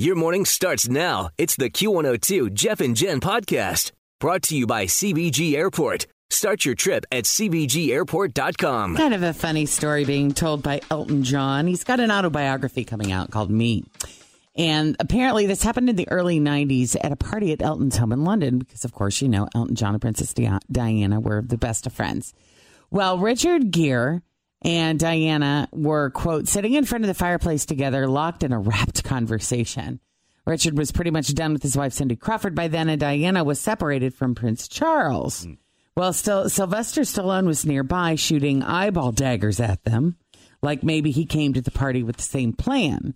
Your morning starts now. It's the Q102 Jeff and Jen podcast brought to you by CVG Airport. Start your trip at CVGAirport.com. Kind of a funny story being told by Elton John. He's got an autobiography coming out called Me. And apparently, this happened in the early 90s at a party at Elton's home in London, because, of course, you know, Elton John and Princess Diana were the best of friends. Well, Richard Gere and Diana were, quote, sitting in front of the fireplace together, locked in a rapt conversation. Richard was pretty much done with his wife, Cindy Crawford, by then, and Diana was separated from Prince Charles. Mm. Well, still, Sylvester Stallone was nearby shooting eyeball daggers at them, like maybe he came to the party with the same plan.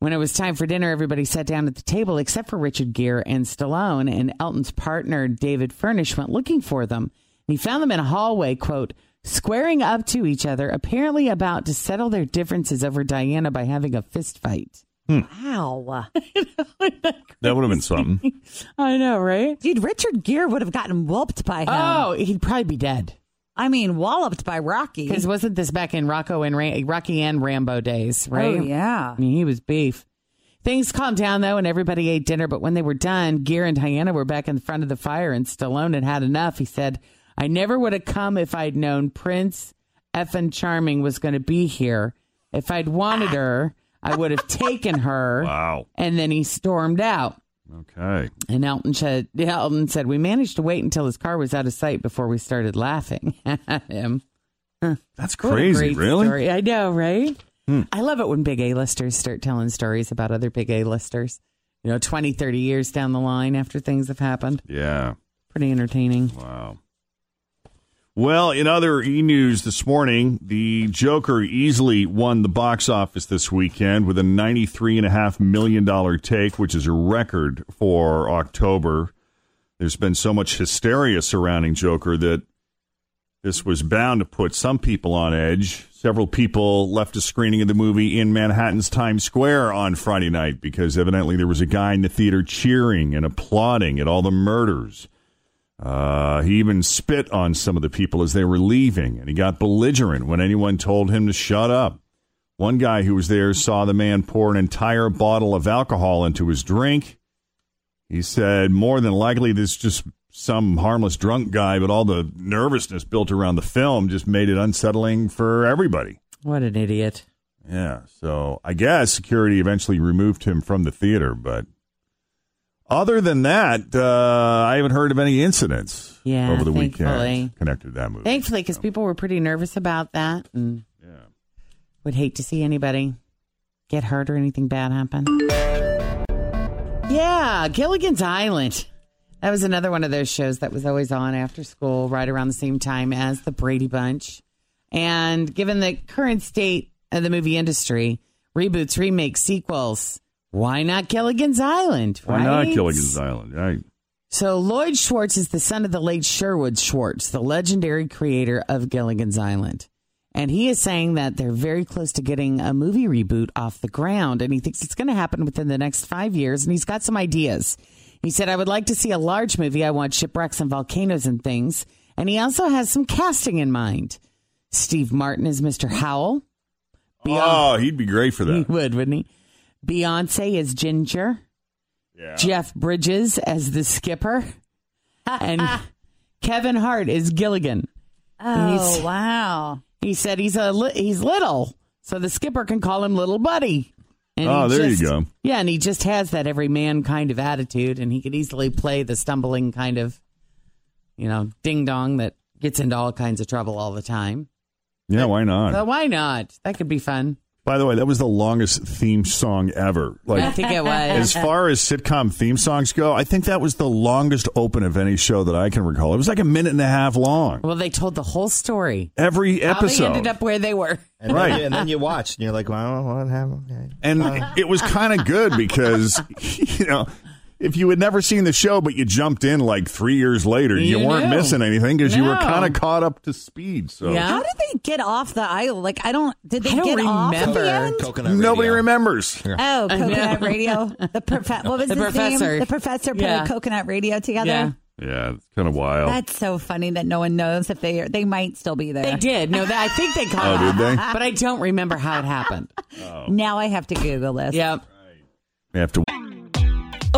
When it was time for dinner, everybody sat down at the table except for Richard Gere and Stallone, and Elton's partner, David Furnish, went looking for them. And he found them in a hallway, quote, squaring up to each other, apparently about to settle their differences over Diana by having a fist fight. Hmm. Wow. that would have been something. I know, right? Dude, Richard Gere would have gotten whooped by him. Oh, he'd probably be dead. I mean, walloped by Rocky. Because wasn't this back in Rocco and Ra- Rocky and Rambo days, right? Oh, yeah. I mean, he was beef. Things calmed down though, and everybody ate dinner. But when they were done, Gere and Diana were back in front of the fire, and Stallone had had enough. He said, "I never would have come if I'd known Prince effing Charming was going to be here. If I'd wanted her, I would have taken her." Wow. And then he stormed out. Okay. And Elton said, Elton said, we managed to wait until his car was out of sight before we started laughing at him. That's crazy, really? Story. I know, right? Hmm. I love it when big A-listers start telling stories about other big A-listers. You know, 20, 30 years down the line after things have happened. Yeah. Pretty entertaining. Wow. Well, in other e news this morning, the Joker easily won the box office this weekend with a $93.5 million take, which is a record for October. There's been so much hysteria surrounding Joker that this was bound to put some people on edge. Several people left a screening of the movie in Manhattan's Times Square on Friday night because evidently there was a guy in the theater cheering and applauding at all the murders. Uh, he even spit on some of the people as they were leaving, and he got belligerent when anyone told him to shut up. One guy who was there saw the man pour an entire bottle of alcohol into his drink. He said, more than likely, this is just some harmless drunk guy, but all the nervousness built around the film just made it unsettling for everybody. What an idiot. Yeah. So I guess security eventually removed him from the theater, but other than that, uh, I haven't heard of any incidents yeah, over the weekend connected to that movie. Thankfully, because so. people were pretty nervous about that and yeah. would hate to see anybody get hurt or anything bad happen. Yeah, Gilligan's Island. That was another one of those shows that was always on after school, right around the same time as the Brady Bunch. And given the current state of the movie industry, reboots, remakes, sequels, why not Gilligan's Island? Why not Gilligan's Island? Right. So Lloyd Schwartz is the son of the late Sherwood Schwartz, the legendary creator of Gilligan's Island. And he is saying that they're very close to getting a movie reboot off the ground. And he thinks it's going to happen within the next five years. And he's got some ideas. He said, I would like to see a large movie. I want shipwrecks and volcanoes and things. And he also has some casting in mind. Steve Martin is Mr. Howell. oh, he'd be great for that. He would, wouldn't he? Beyonce is Ginger. Yeah. Jeff Bridges as the skipper. and Kevin Hart is Gilligan. Oh, wow. He said he's a li- he's little, so the skipper can call him little buddy. And Oh, he there you go. Yeah, and he just has that every man kind of attitude, and he could easily play the stumbling kind of, you know, ding dong that gets into all kinds of trouble all the time. Yeah, why not? But why not? That could be fun. By the way, that was the longest theme song ever. Like, I Like think it was. as far as sitcom theme songs go, I think that was the longest open of any show that I can recall. It was like a minute and a half long. well, they told the whole story. Every How they episode. ended up where they were. And Right. Then you, and then you watch, and you're like, well, what happened? And it was kind of good because, you know, if you had never seen the show, but you jumped in like three years later, you, You weren't knew. missing anything because you were kind of caught up to speed. So Yeah. How did they get off the island? Like, I don't. Did they I don't get off at remember. the end? Coconut nobody radio. remembers. Oh, coconut radio. The profe- what was The his professor. name? The professor put Yeah. a coconut radio together. Yeah. Yeah, it's kind of wild. That's so funny that no one knows if they are, they might still be there. They did. No, that, I think they caught Oh, did they? But I don't remember how it happened. Oh. Now I have to Google this. Yep. We have to.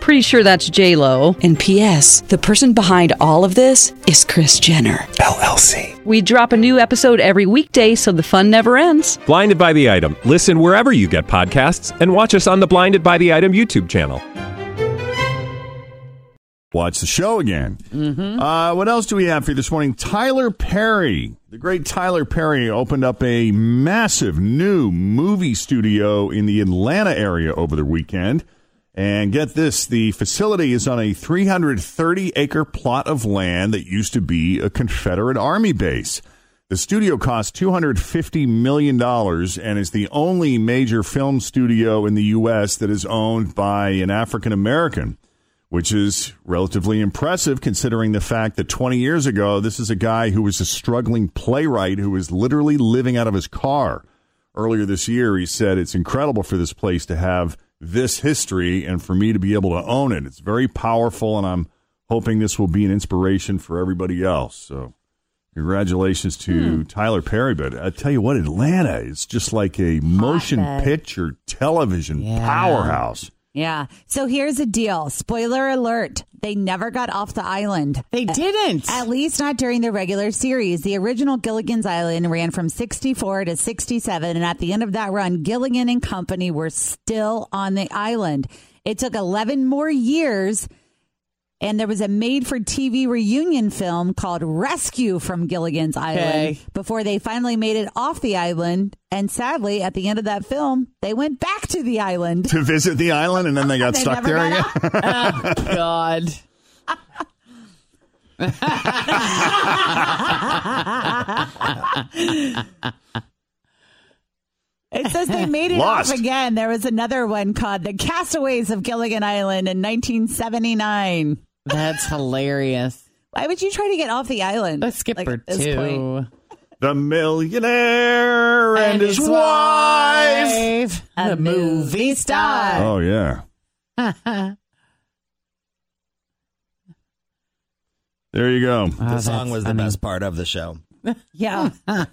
Pretty sure that's J Lo. And P.S. The person behind all of this is Kris Jenner. LLC. We drop a new episode every weekday, so the fun never ends. Blinded by the item. Listen wherever you get podcasts, and watch us on the Blinded by the Item YouTube channel. watch the show again. Uh, what else do we have for you this morning? Tyler Perry, the great Tyler Perry, opened up a massive new movie studio in the Atlanta area over the weekend. And get this the facility is on a 330 acre plot of land that used to be a Confederate Army base. The studio cost $250 million and is the only major film studio in the U.S. that is owned by an African American which is relatively impressive considering the fact that 20 years ago, this is a guy who was a struggling playwright who was literally living out of his car. Earlier this year, he said, It's incredible for this place to have this history and for me to be able to own it. It's very powerful, and I'm hoping this will be an inspiration for everybody else. So, congratulations to hmm. Tyler Perry. But I tell you what, Atlanta is just like a motion Hotbed. picture television Yeah. powerhouse. Yeah. So here's the deal. Spoiler alert. They never got off the island. They didn't. At least not during the regular series. The original Gilligan's Island ran from 64 to 67. And at the end of that run, Gilligan and company were still on the island. It took 11 more years. And there was a made for TV reunion film called Rescue from Gilligan's Island Okay. before they finally made it off the island. And sadly, at the end of that film, they went back to the island. To visit the island, and then they got They stuck there again. out. Oh, God. It says they made it Lost. off again. There was another one called The Castaways of Gilligan Island in 1979. That's hilarious. Why would you try to get off the island? Let's like, at this too. point? The millionaire and, his, wife. A movie star. Oh yeah. There you go. The song was the best part of the show. Yeah.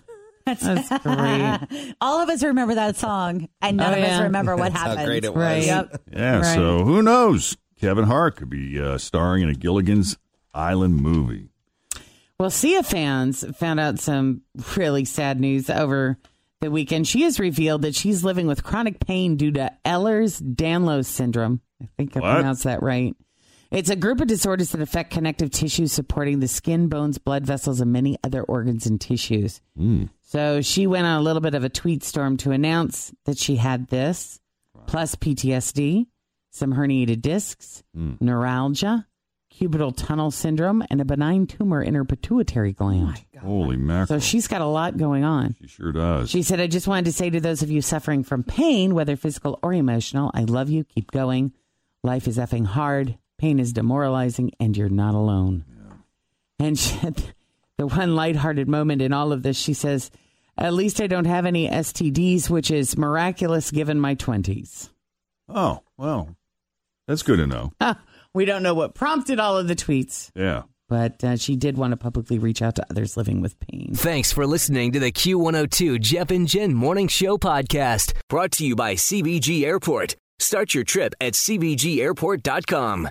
That's great. All of us remember that song, and none Oh, of us yeah. remember what That's happened. great it was. Right. Yep. Yeah. Right. So who knows? Kevin Hart could be uh, starring in a Gilligan's Island movie. Well, Sia fans found out some really sad news over the weekend. She has revealed that she's living with chronic pain due to Ehlers-Danlos syndrome. I think I What? pronounced that right. It's a group of disorders that affect connective tissue supporting the skin, bones, blood vessels, and many other organs and tissues. So she went on a little bit of a tweet storm to announce that she had this, plus PTSD, some herniated discs, hmm. neuralgia, cubital tunnel syndrome, and a benign tumor in her pituitary gland. Holy mackerel! So she's got a lot going on. she sure does. She said, I just wanted to say to those of you suffering from pain, whether physical or emotional, I love you. Keep going. Life is effing hard. Pain is demoralizing, and you're not alone. And she, the one lighthearted moment in all of this, she says, At least I don't have any STDs, which is miraculous given my 20s. Oh, well, that's good to know. we don't know what prompted all of the tweets, Yeah. but uh, she did want to publicly reach out to others living with pain. Thanks for listening to the Q102 Jeff and Jen Morning Show podcast, brought to you by CVG Airport. Start your trip at CVGAirport.com.